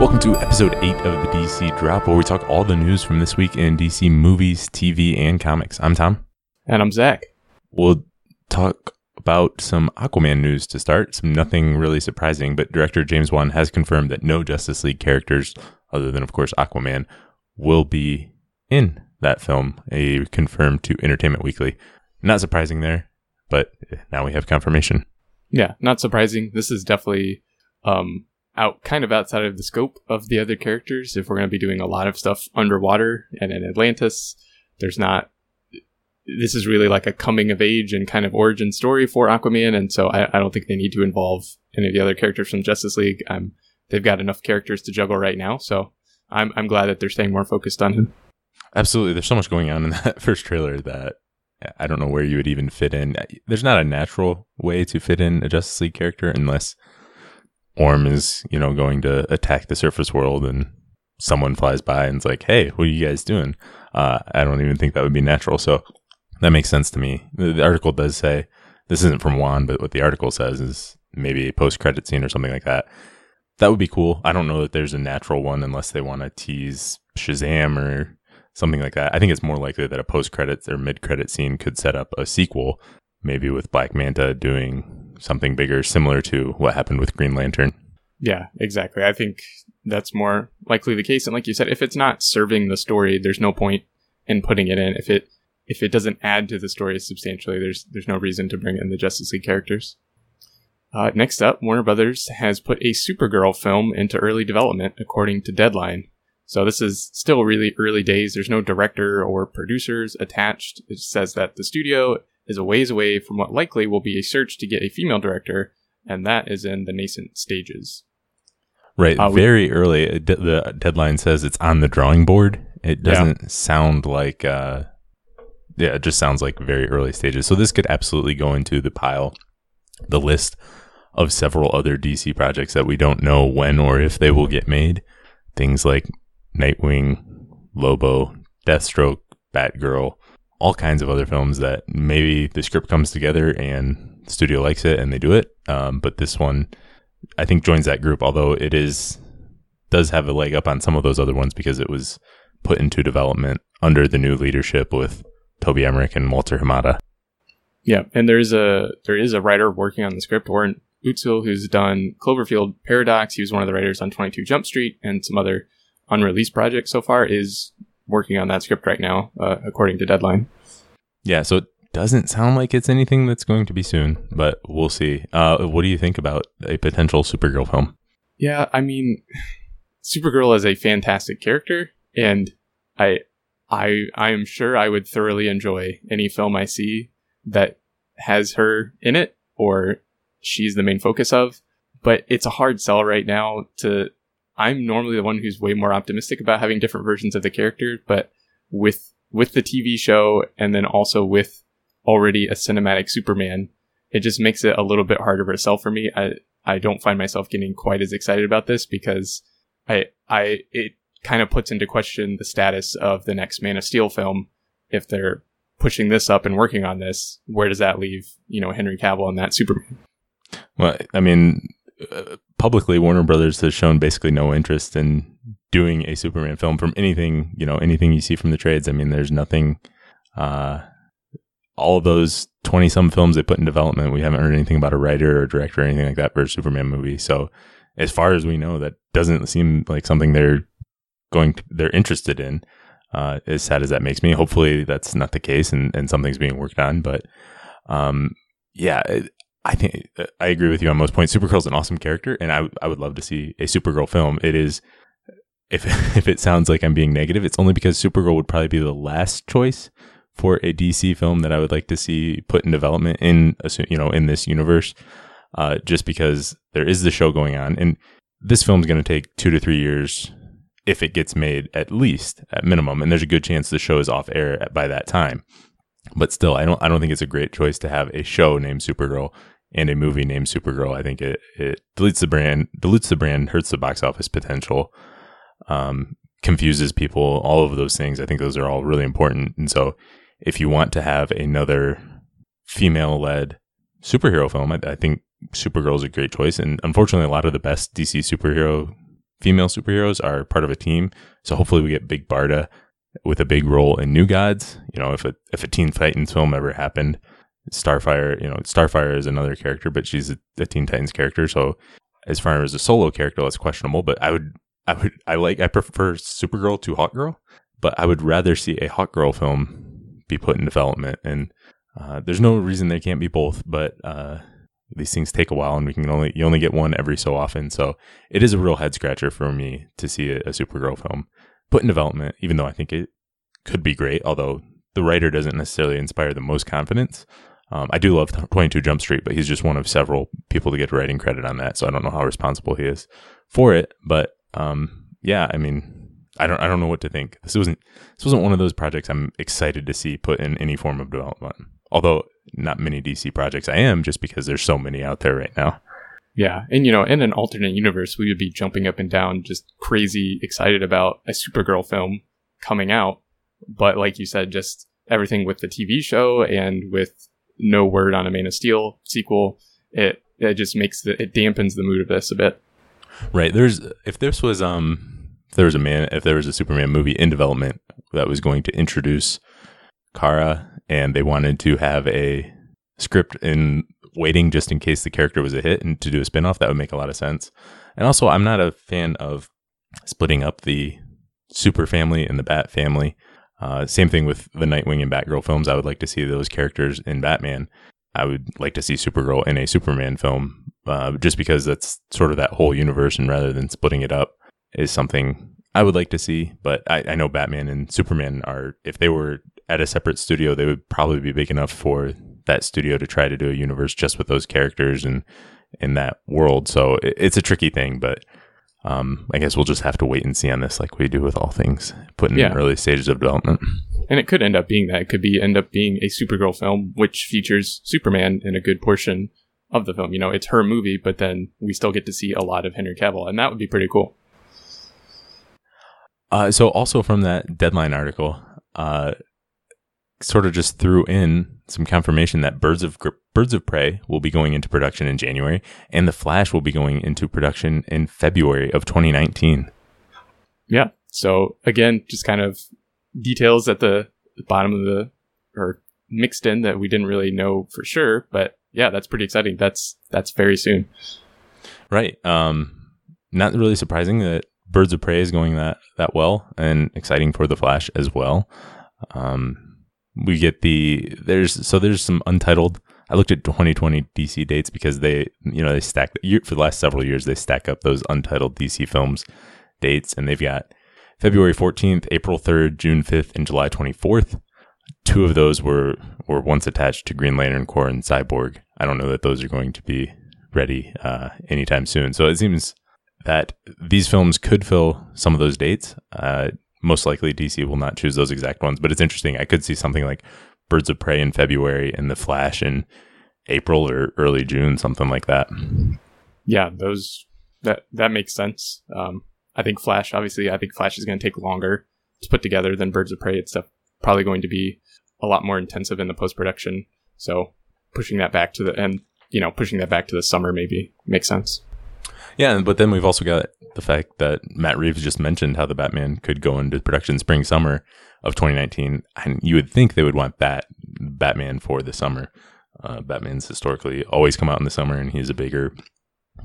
Welcome to episode 8 of the DC Drop, where we talk all the news from this week in DC movies, TV, and comics. I'm Tom. And I'm Zach. We'll talk about some Aquaman news to start. Some nothing really surprising, but director James Wan has confirmed that no Justice League characters, other than of course Aquaman, will be in that film. A confirmed to Entertainment Weekly. Not surprising there, but now we have confirmation. Yeah, not surprising. This is definitely um out kind of outside of the scope of the other characters. If we're going to be doing a lot of stuff underwater and in Atlantis, there's not. This is really like a coming of age and kind of origin story for Aquaman, and so I, I don't think they need to involve any of the other characters from Justice League. Um, they've got enough characters to juggle right now, so I'm I'm glad that they're staying more focused on him. Absolutely, there's so much going on in that first trailer that I don't know where you would even fit in. There's not a natural way to fit in a Justice League character unless Orm is, you know, going to attack the surface world and someone flies by and it's like, hey, what are you guys doing? Uh, I don't even think that would be natural. So that makes sense to me. The, the article does say, this isn't from Wan, but what the article says is maybe a post credit scene or something like that. That would be cool. I don't know that there's a natural one unless they want to tease Shazam or something like that. I think it's more likely that a post credits or mid credit scene could set up a sequel, maybe with Black Manta doing something bigger, similar to what happened with Green Lantern. Yeah, exactly. I think that's more likely the case. And like you said, if it's not serving the story, there's no point in putting it in. If it if it doesn't add to the story substantially, there's there's no reason to bring in the Justice League characters. Uh, next up, Warner Brothers has put a Supergirl film into early development, according to Deadline. So this is still really early days. There's no director or producers attached. It says that the studio is a ways away from what likely will be a search to get a female director, and that is in the nascent stages. Right, uh, very we, early. The deadline says it's on the drawing board. It doesn't yeah. sound like, uh, yeah, it just sounds like very early stages. So this could absolutely go into the pile, the list of several other DC projects that we don't know when or if they will get made. Things like Nightwing, Lobo, Deathstroke, Batgirl, all kinds of other films that maybe the script comes together and the studio likes it and they do it. Um, but this one, I think, joins that group. Although it is does have a leg up on some of those other ones because it was put into development under the new leadership with Toby Emmerich and Walter Hamada. Yeah, and there's a there is a writer working on the script, Oren Uziel, who's done Cloverfield Paradox. He was one of the writers on 22 Jump Street and some other unreleased projects so far. Is working on that script right now, uh, according to Deadline. Yeah, so it doesn't sound like it's anything that's going to be soon, but we'll see. Uh, what do you think about a potential Supergirl film? Yeah, I mean, Supergirl is a fantastic character, and I, I, I am sure I would thoroughly enjoy any film I see that has her in it or she's the main focus of. But it's a hard sell right now to I'm normally the one who's way more optimistic about having different versions of the character, but with with the TV show and then also with already a cinematic Superman, it just makes it a little bit harder to sell for me. I I don't find myself getting quite as excited about this because I I it kind of puts into question the status of the next Man of Steel film if they're pushing this up and working on this. Where does that leave you know Henry Cavill and that Superman? Well, I mean, uh, publicly Warner Brothers has shown basically no interest in doing a Superman film from anything, you know, anything you see from the trades. I mean, there's nothing uh all of those 20 some films they put in development, we haven't heard anything about a writer or director or anything like that for a Superman movie. So, as far as we know, that doesn't seem like something they're going to, they're interested in. Uh, as sad as that makes me, hopefully that's not the case and, and something's being worked on. But, um, yeah, I think uh, I agree with you on most points. Supergirl's an awesome character, and I I would love to see a Supergirl film. It is, if if it sounds like I'm being negative, it's only because Supergirl would probably be the last choice for a DC film that I would like to see put in development in you know in this universe. Uh, just because there is the show going on, and this film's going to take two to three years if it gets made, at least at minimum. And there's a good chance the show is off air by that time. But still, I don't I don't think it's a great choice to have a show named Supergirl and a movie named Supergirl. I think it it dilutes the brand, dilutes the brand, hurts the box office potential, um, confuses people. All of those things. I think those are all really important. And so, if you want to have another female led superhero film, I, I think Supergirl is a great choice. And unfortunately, a lot of the best DC superhero female superheroes are part of a team. So hopefully we get Big Barda with a big role in New Gods. You know, if a if a Teen Titans film ever happened, Starfire, you know, Starfire is another character, but she's a, a Teen Titans character. So as far as a solo character, that's questionable. But I would, I would, I like, I prefer Supergirl to Hawkgirl, but I would rather see a Hawkgirl film be put in development. And uh, there's no reason they can't be both, but uh, these things take a while, and we can only you only get one every so often. So it is a real head scratcher for me to see a, a Supergirl film put in development, even though I think it could be great. Although the writer doesn't necessarily inspire the most confidence. Um, I do love 22 Jump Street, but he's just one of several people to get writing credit on that. So I don't know how responsible he is for it. But um, yeah, I mean, I don't I don't know what to think. This wasn't this wasn't one of those projects I'm excited to see put in any form of development. Although not many DC projects I am, just because there's so many out there right now. Yeah, and you know, in an alternate universe, we would be jumping up and down, just crazy excited about a Supergirl film coming out. But like you said, just everything with the TV show and with no word on a Man of Steel sequel, it it just makes the it dampens the mood of this a bit. Right. There's if this was um if there was a man if there was a Superman movie in development that was going to introduce Kara and they wanted to have a script in waiting just in case the character was a hit and to do a spin-off that would make a lot of sense. And also I'm not a fan of splitting up the super family and the bat family. Uh, same thing with the Nightwing and Batgirl films. I would like to see those characters in Batman. I would like to see Supergirl in a Superman film, uh, just because that's sort of that whole universe, and rather than splitting it up, is something I would like to see. But I, I know Batman and Superman are, if they were at a separate studio, they would probably be big enough for that studio to try to do a universe just with those characters and in that world. So it, it's a tricky thing, but um, I guess we'll just have to wait and see on this, like we do with all things put in yeah. early stages of development. And it could end up being that. It could be end up being a Supergirl film, which features Superman in a good portion of the film. You know, it's her movie, but then we still get to see a lot of Henry Cavill, and that would be pretty cool. Uh, so, also from that deadline article, uh, sort of just threw in some confirmation that Birds of Birds of Prey will be going into production in January, and The Flash will be going into production in February of 2019. Yeah. So again, just kind of details at the bottom of the or mixed in that we didn't really know for sure, but yeah, that's pretty exciting. That's that's very soon. Right. Um, not really surprising that Birds of Prey is going that that well, and exciting for the Flash as well. Um, we get the there's so there's some untitled. I looked at 2020 DC dates because they you know they stack for the last several years they stack up those untitled DC films dates and they've got February 14th, April 3rd, June 5th, and July 24th. Two of those were were once attached to Green Lantern Corps and Cyborg. I don't know that those are going to be ready uh, anytime soon. So it seems that these films could fill some of those dates. Uh, most likely DC will not choose those exact ones, but it's interesting. I could see something like Birds of Prey in February and The Flash in April or early June, something like that. Yeah, those that that makes sense. Um, I think Flash, obviously, I think Flash is going to take longer to put together than Birds of Prey. It's probably going to be a lot more intensive in the post production. So pushing that back to the and you know pushing that back to the summer maybe makes sense. Yeah, but then we've also got the fact that Matt Reeves just mentioned how the Batman could go into production spring summer of 2019, and you would think they would want that Batman for the summer. Uh, Batman's historically always come out in the summer, and he's a bigger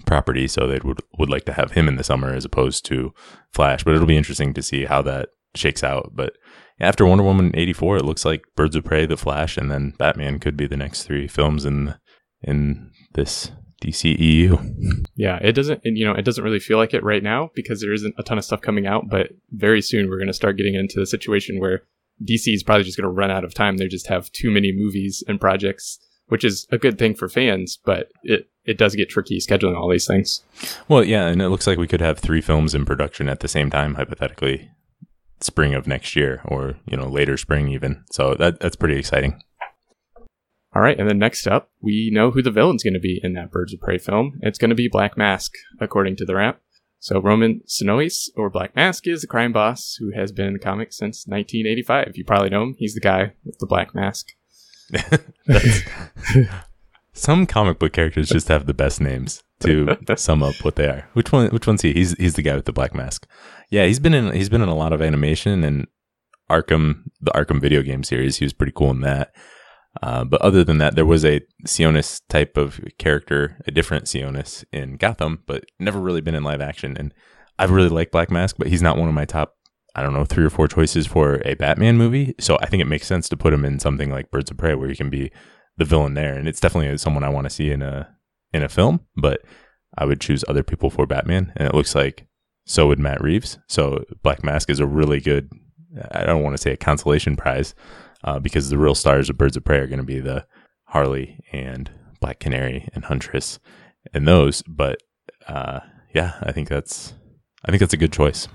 property, so they would would like to have him in the summer as opposed to Flash. But it'll be interesting to see how that shakes out. But after Wonder Woman 84, it looks like Birds of Prey, The Flash, and then Batman could be the next three films in in this DCEU. Yeah, it doesn't, you know, it doesn't really feel like it right now because there isn't a ton of stuff coming out. But very soon we're going to start getting into the situation where DC is probably just going to run out of time. They just have too many movies and projects, which is a good thing for fans, but it it does get tricky scheduling all these things. Well, yeah, and it looks like we could have three films in production at the same time, hypothetically, spring of next year, or you know, later spring even. So that that's pretty exciting. All right, and then next up, we know who the villain's going to be in that Birds of Prey film. It's going to be Black Mask, according to the Wrap. So Roman Sionis, or Black Mask, is a crime boss who has been in the comics since 1985. You probably know him. He's the guy with the black mask. Some comic book characters just have the best names to sum up what they are. Which one? Which one's he? He's he's the guy with the black mask. Yeah, he's been in he's been in a lot of animation and Arkham, the Arkham video game series. He was pretty cool in that. Uh, but other than that, there was a Sionis type of character, a different Sionis in Gotham, but never really been in live action. And I really like Black Mask, but he's not one of my top, I don't know, three or four choices for a Batman movie. So I think it makes sense to put him in something like Birds of Prey, where he can be the villain there. And it's definitely someone I want to see in a in a film. But I would choose other people for Batman, and it looks like so would Matt Reeves. So Black Mask is a really good. I don't want to say a consolation prize, uh, because the real stars of Birds of Prey are going to be the Harley and Black Canary and Huntress and those. But uh, yeah, I think that's I think that's a good choice.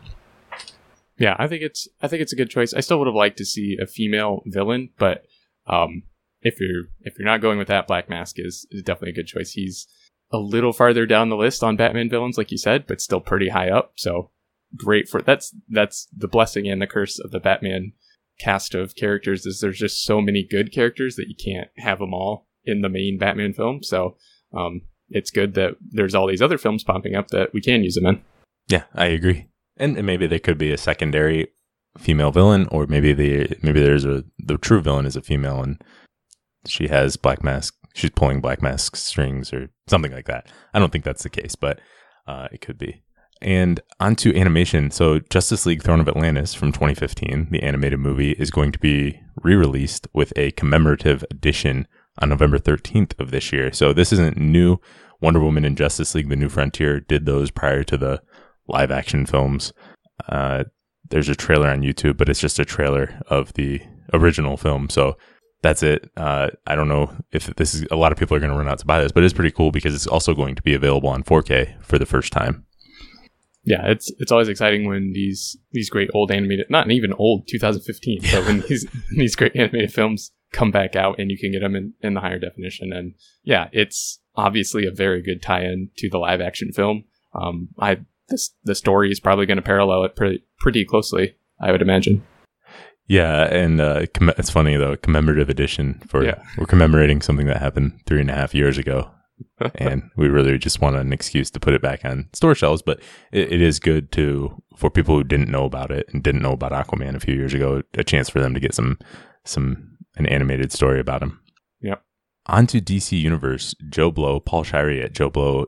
Yeah, I think it's I think it's a good choice. I still would have liked to see a female villain, but um, if you're if you're not going with that, Black Mask is, is definitely a good choice. He's a little farther down the list on Batman villains, like you said, but still pretty high up. So great for that's that's the blessing and the curse of the Batman cast of characters is there's just so many good characters that you can't have them all in the main Batman film. So um, it's good that there's all these other films popping up that we can use them in. Yeah, I agree. And, and maybe there could be a secondary female villain, or maybe the maybe there's a the true villain is a female and she has black mask. She's pulling black mask strings or something like that. I don't think that's the case, but uh, it could be. And onto animation. So, Justice League Throne of Atlantis from 2015, the animated movie, is going to be re released with a commemorative edition on November 13th of this year. So, this isn't new. Wonder Woman and Justice League The New Frontier did those prior to the live action films. Uh, there's a trailer on YouTube, but it's just a trailer of the original film. So, that's it. Uh, I don't know if this is a lot of people are going to run out to buy this, but it's pretty cool because it's also going to be available on 4K for the first time yeah, it's it's always exciting when these these great old animated, not even old 2015, but when these these great animated films come back out and you can get them in, in the higher definition. And yeah, it's obviously a very good tie-in to the live action film. Um, I this the story is probably going to parallel it pretty pretty closely, I would imagine. Yeah, and uh, it's funny though, commemorative edition for yeah. we're commemorating something that happened three and a half years ago and we really just want an excuse to put it back on store shelves. But it, it is good to for people who didn't know about it and didn't know about Aquaman a few years ago, a chance for them to get some some an animated story about him. Yep. On to DC Universe. JoBlo, Paul Shirey at JoBlo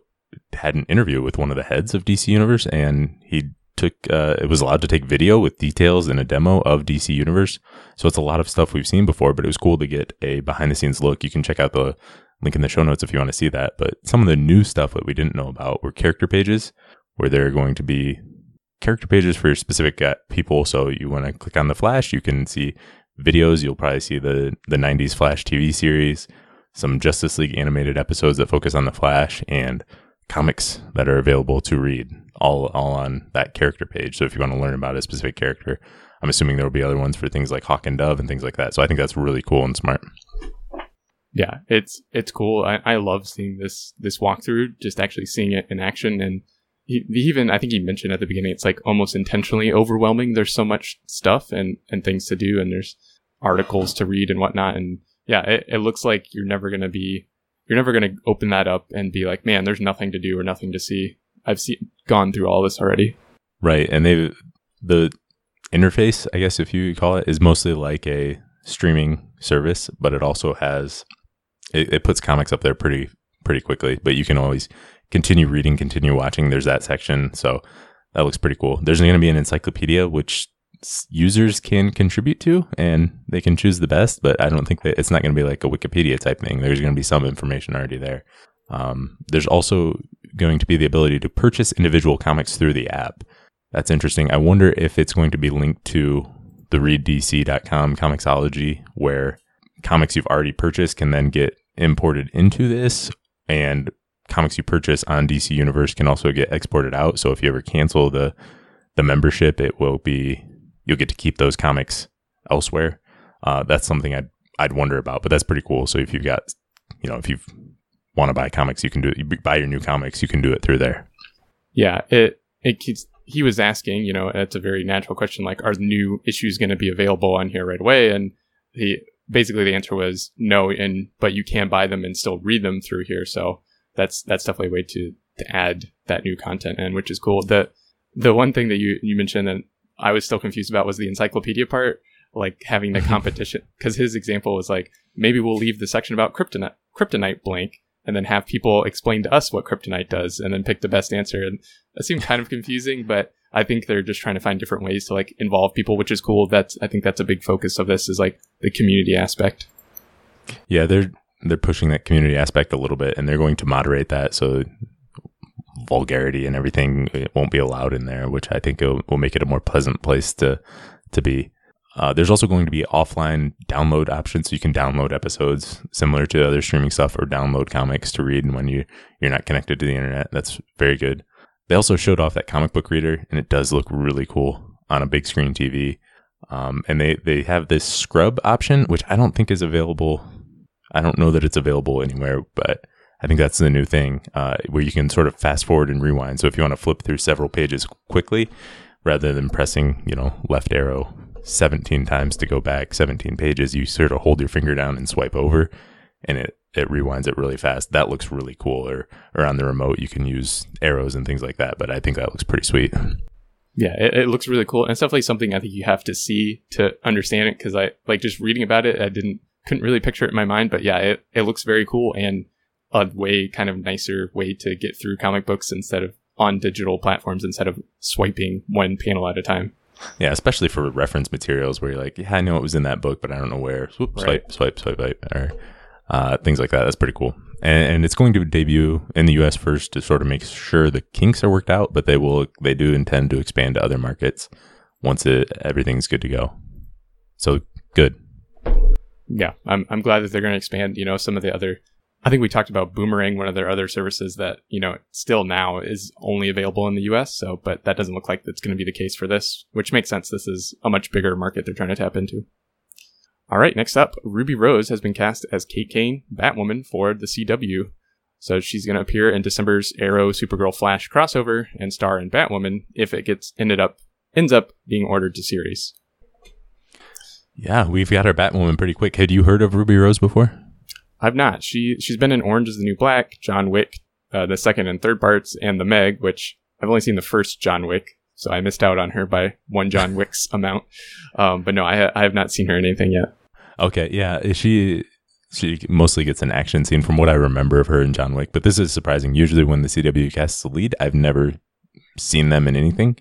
had an interview with one of the heads of DC Universe, and he took uh, it was allowed to take video with details and a demo of DC Universe. So it's a lot of stuff we've seen before, but it was cool to get a behind the scenes look. You can check out the link in the show notes if you want to see that. But some of the new stuff that we didn't know about were character pages, where there are going to be character pages for your specific uh, people. So you want to click on the Flash, you can see videos. You'll probably see the the '90s Flash TV series, some Justice League animated episodes that focus on the Flash, and comics that are available to read all all on that character page. So if you want to learn about a specific character, I'm assuming there will be other ones for things like Hawk and Dove and things like that. So I think that's really cool and smart yeah, it's it's cool. I, I love seeing this this walkthrough, just actually seeing it in action. And he, even I think he mentioned at the beginning, it's like almost intentionally overwhelming. There's so much stuff and and things to do, and there's articles to read and whatnot. And yeah, it, it looks like you're never gonna be you're never gonna open that up and be like, man, there's nothing to do or nothing to see. I've seen gone through all this already. Right, and they the interface, I guess if you call it, is mostly like a streaming service, but it also has it, it puts comics up there pretty pretty quickly, but you can always continue reading, continue watching. There's that section, so that looks pretty cool. There's going to be an encyclopedia which users can contribute to, and they can choose the best. But I don't think that it's not going to be like a Wikipedia type thing. There's going to be some information already there. Um, there's also going to be the ability to purchase individual comics through the app. That's interesting. I wonder if it's going to be linked to the readdc.com comiXology, where comics you've already purchased can then get imported into this and comics you purchase on DC Universe can also get exported out. So if you ever cancel the the membership, it will be you'll get to keep those comics elsewhere. Uh, that's something I'd I'd wonder about, but that's pretty cool. So if you've got you know if you want to buy comics, you can do it. You buy your new comics, you can do it through there. Yeah, it it keeps. He was asking, you know, it's a very natural question. Like, are new issues going to be available on here right away? And he basically the answer was no, and but you can buy them and still read them through here. So that's that's definitely a way to to add that new content in, which is cool. The the one thing that you you mentioned and I was still confused about was the encyclopedia part, like having the mm-hmm. competition. Because his example was like maybe we'll leave the section about kryptonite kryptonite blank and then have people explain to us what kryptonite does and then pick the best answer. And that seemed kind of confusing, but I think they're just trying to find different ways to like involve people, which is cool. That's I think that's a big focus of this is like the community aspect. Yeah, they're they're pushing that community aspect a little bit, and they're going to moderate that so vulgarity and everything won't be allowed in there, which I think will, will make it a more pleasant place to to be. Uh, there's also going to be offline download options, so you can download episodes similar to other streaming stuff, or download comics to read when you you're not connected to the internet. That's very good. They also showed off that comic book reader, and it does look really cool on a big screen TV. Um, and they they have this scrub option, which I don't think is available. I don't know that it's available anywhere, but I think that's the new thing uh, where you can sort of fast forward and rewind. So if you want to flip through several pages quickly, rather than pressing you know left arrow 17 times to go back 17 pages, you sort of hold your finger down and swipe over, and it it rewinds it really fast. That looks really cool. Or or on the remote, you can use arrows and things like that. But I think that looks pretty sweet. Yeah, it, it looks really cool, and it's definitely something I think you have to see to understand it. Because I like just reading about it, I didn't couldn't really picture it in my mind. But yeah, it it looks very cool and a way kind of nicer way to get through comic books instead of on digital platforms instead of swiping one panel at a time. Yeah, especially for reference materials where you're like, yeah, I know it was in that book, but I don't know where. Swoop, right. Swipe, swipe, swipe, swipe, or uh, things like that. That's pretty cool. And, and, it's going to debut in the U.S. first to sort of make sure the kinks are worked out, but they will they do intend to expand to other markets once it, everything's good to go. So good. Yeah, I'm I'm glad that they're going to expand. You know, some of the other. I think we talked about Boomerang, one of their other services that you know still now is only available in the U.S. So, but that doesn't look like that's going to be the case for this, which makes sense. This is a much bigger market they're trying to tap into. All right, next up, Ruby Rose has been cast as Kate Kane, Batwoman for the CW. So she's going to appear in December's Arrow Supergirl Flash crossover and star in Batwoman if it gets ended up ends up being ordered to series. Yeah, we've got our Batwoman pretty quick. Had you heard of Ruby Rose before? I've not. She she's been in Orange is the New Black, John Wick, uh, the second and third parts, and the Meg, which I've only seen the first John Wick, so I missed out on her by one John Wick's amount. Um, but no, I, I have not seen her in anything yet. Okay, yeah, she she mostly gets an action scene from what I remember of her in John Wick. But this is surprising. Usually, when the CW casts the lead, I've never seen them in anything.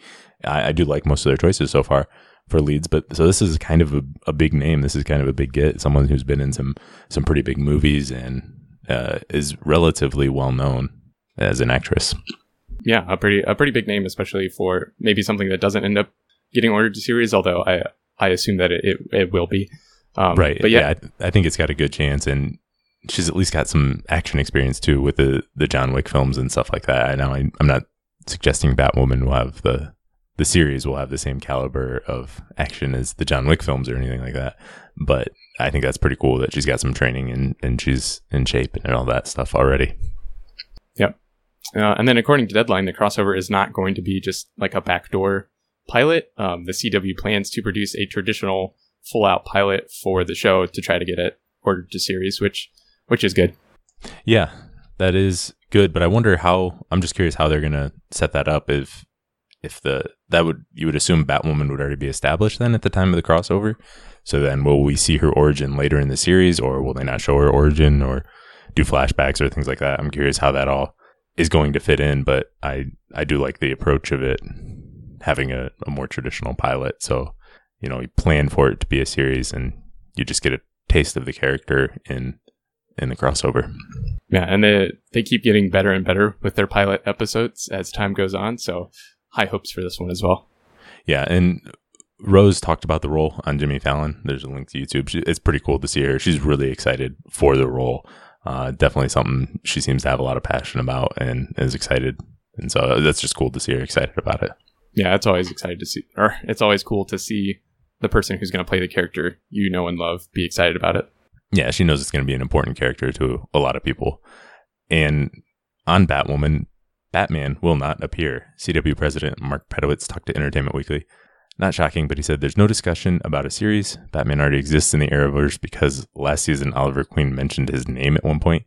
I, I do like most of their choices so far for leads, but so this is kind of a, a, big name. This is kind of a big get. Someone who's been in some some pretty big movies and uh, is relatively well known as an actress. Yeah, a pretty a pretty big name, especially for maybe something that doesn't end up getting ordered to series. Although I I assume that it, it, it will be. Um, right. But yeah, yeah I, I, think it's got a good chance, and she's at least got some action experience too with the the John Wick films and stuff like that. I know I, I'm not suggesting Batwoman will have the the series will have the same caliber of action as the John Wick films or anything like that. But I think that's pretty cool that she's got some training and and she's in shape and all that stuff already. Yep. Uh, and then according to Deadline, the crossover is not going to be just like a backdoor pilot. Um, the CW plans to produce a traditional full out pilot for the show to try to get it ordered to series, which which is good. Yeah, that is good. But I wonder how. I'm just curious how they're gonna set that up. If if the that would you would assume Batwoman would already be established then at the time of the crossover. So then, will we see her origin later in the series, or will they not show her origin, or do flashbacks or things like that? I'm curious how that all is going to fit in. But I I do like the approach of it having a, a more traditional pilot. So you know, you plan for it to be a series and you just get a taste of the character in in the crossover. Yeah, and they they keep getting better and better with their pilot episodes as time goes on. So high hopes for this one as well. Yeah, and Rose talked about the role on Jimmy Fallon. There's a link to YouTube. She, it's pretty cool to see her. She's really excited for the role. Uh, definitely something she seems to have a lot of passion about and is excited. And so that's just cool to see her excited about it. Yeah, it's always excited to see, or it's always cool to see the person who's going to play the character you know and love be excited about it. Yeah, she knows it's going to be an important character to a lot of people. And on Batwoman, Batman will not appear. CW president Mark Pedowitz talked to Entertainment Weekly. Not shocking, but he said there's no discussion about a series. Batman already exists in the Arrowverse because last season Oliver Queen mentioned his name at one point.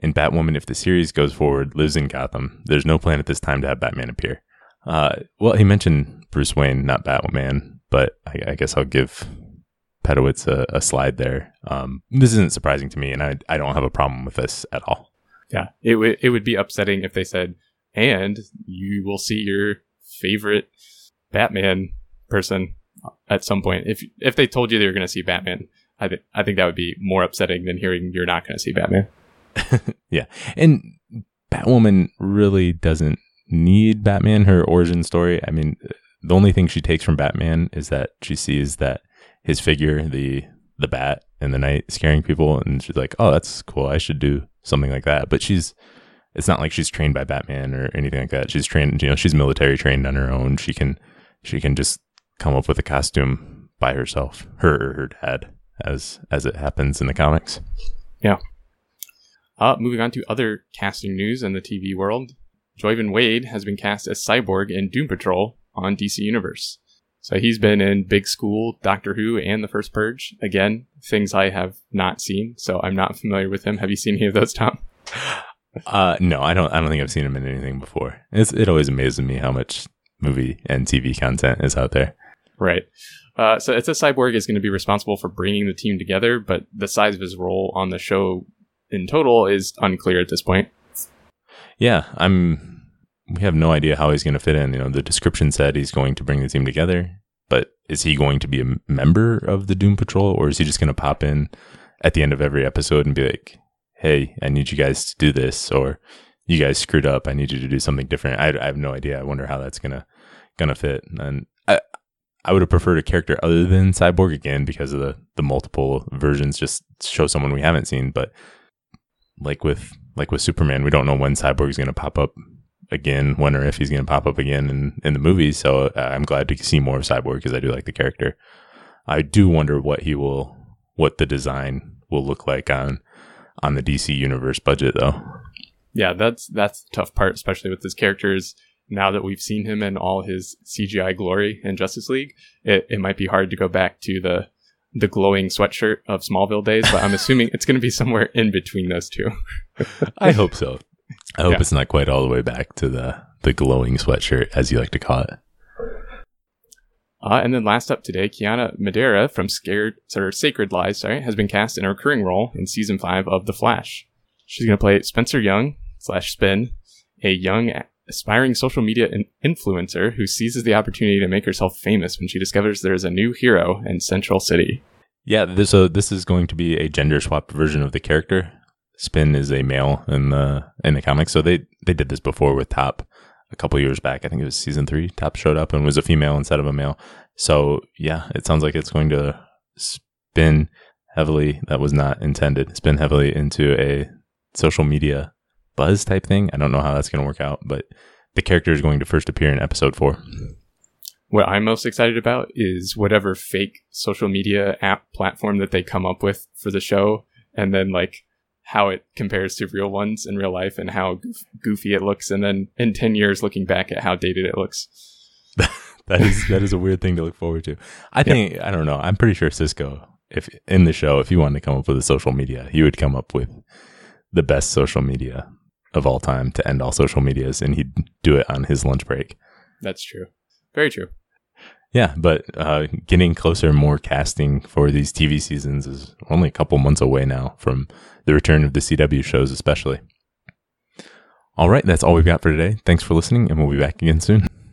And Batwoman, if the series goes forward, lives in Gotham. There's no plan at this time to have Batman appear. Uh, well, he mentioned Bruce Wayne, not Batwoman, but I, I guess I'll give Pedowitz a, a slide there. Um, this isn't surprising to me, and I, I don't have a problem with this at all. Yeah, it would it would be upsetting if they said, and you will see your favorite Batman person at some point. If if they told you they were going to see Batman, I th- I think that would be more upsetting than hearing you're not going to see Batman. yeah, and Batwoman really doesn't need Batman. Her origin story. I mean, the only thing she takes from Batman is that she sees that his figure, the the bat in the night, scaring people, and she's like, "Oh, that's cool. I should do something like that." But she's it's not like she's trained by Batman or anything like that. She's trained, you know, she's military trained on her own. She can she can just come up with a costume by herself, her or her dad, as as it happens in the comics. Yeah. Uh, moving on to other casting news in the TV world, Joivan Wade has been cast as Cyborg in Doom Patrol on DC Universe. So he's been in Big School, Doctor Who, and The First Purge. Again, things I have not seen, so I'm not familiar with him. Have you seen any of those, Tom? Uh, no, I don't. I don't think I've seen him in anything before. It's, it always amazes me how much movie and TV content is out there. Right. Uh, so it's a cyborg is going to be responsible for bringing the team together, but the size of his role on the show in total is unclear at this point. Yeah, I'm. We have no idea how he's going to fit in. You know, the description said he's going to bring the team together, but is he going to be a member of the Doom Patrol, or is he just going to pop in at the end of every episode and be like, "Hey, I need you guys to do this," or "You guys screwed up. I need you to do something different." I, I have no idea. I wonder how that's gonna gonna fit. And I I would have preferred a character other than Cyborg again because of the the multiple versions. Just show someone we haven't seen, but like with like with Superman, we don't know when Cyborg is going to pop up again, or if he's going to pop up again in in the movies. So uh, I'm glad to see more of Cyborg because I do like the character. I do wonder what he will, what the design will look like on on the DC universe budget, though. Yeah, that's that's the tough part, especially with his characters. Now that we've seen him in all his CGI glory in Justice League, it, it might be hard to go back to the the glowing sweatshirt of Smallville days, but I'm assuming it's going to be somewhere in between those two. I hope so. I hope yeah. it's not quite all the way back to the the glowing sweatshirt, as you like to call it. Uh, and then last up today, Kiana Madeira from Scared or Sacred Lies, sorry, has been cast in a recurring role in season five of The Flash. She's going to play Spencer Young slash Spin, a young aspiring social media in- influencer who seizes the opportunity to make herself famous when she discovers there is a new hero in Central City. Yeah, this, so this is going to be a gender swap version of the character. Spin is a male in the in the comics, so they they did this before with Top a couple years back. I think it was season three. Top showed up and was a female instead of a male. So yeah, it sounds like it's going to spin heavily. That was not intended. Spin heavily into a social media buzz type thing. I don't know how that's going to work out, but the character is going to first appear in episode four. What I'm most excited about is whatever fake social media app platform that they come up with for the show, and then like how it compares to real ones in real life and how goofy it looks, and then in 10 years looking back at how dated it looks. that is that is a weird thing to look forward to. I think. I don't know. I'm pretty sure Cisco, if in the show, if he wanted to come up with a social media, he would come up with the best social media of all time to end all social medias, and he'd do it on his lunch break. That's true. Very true. Yeah, but uh, getting closer, more casting for these TV seasons is only a couple months away now from the return of the CW shows, especially. All right, that's all we've got for today. Thanks for listening, and we'll be back again soon.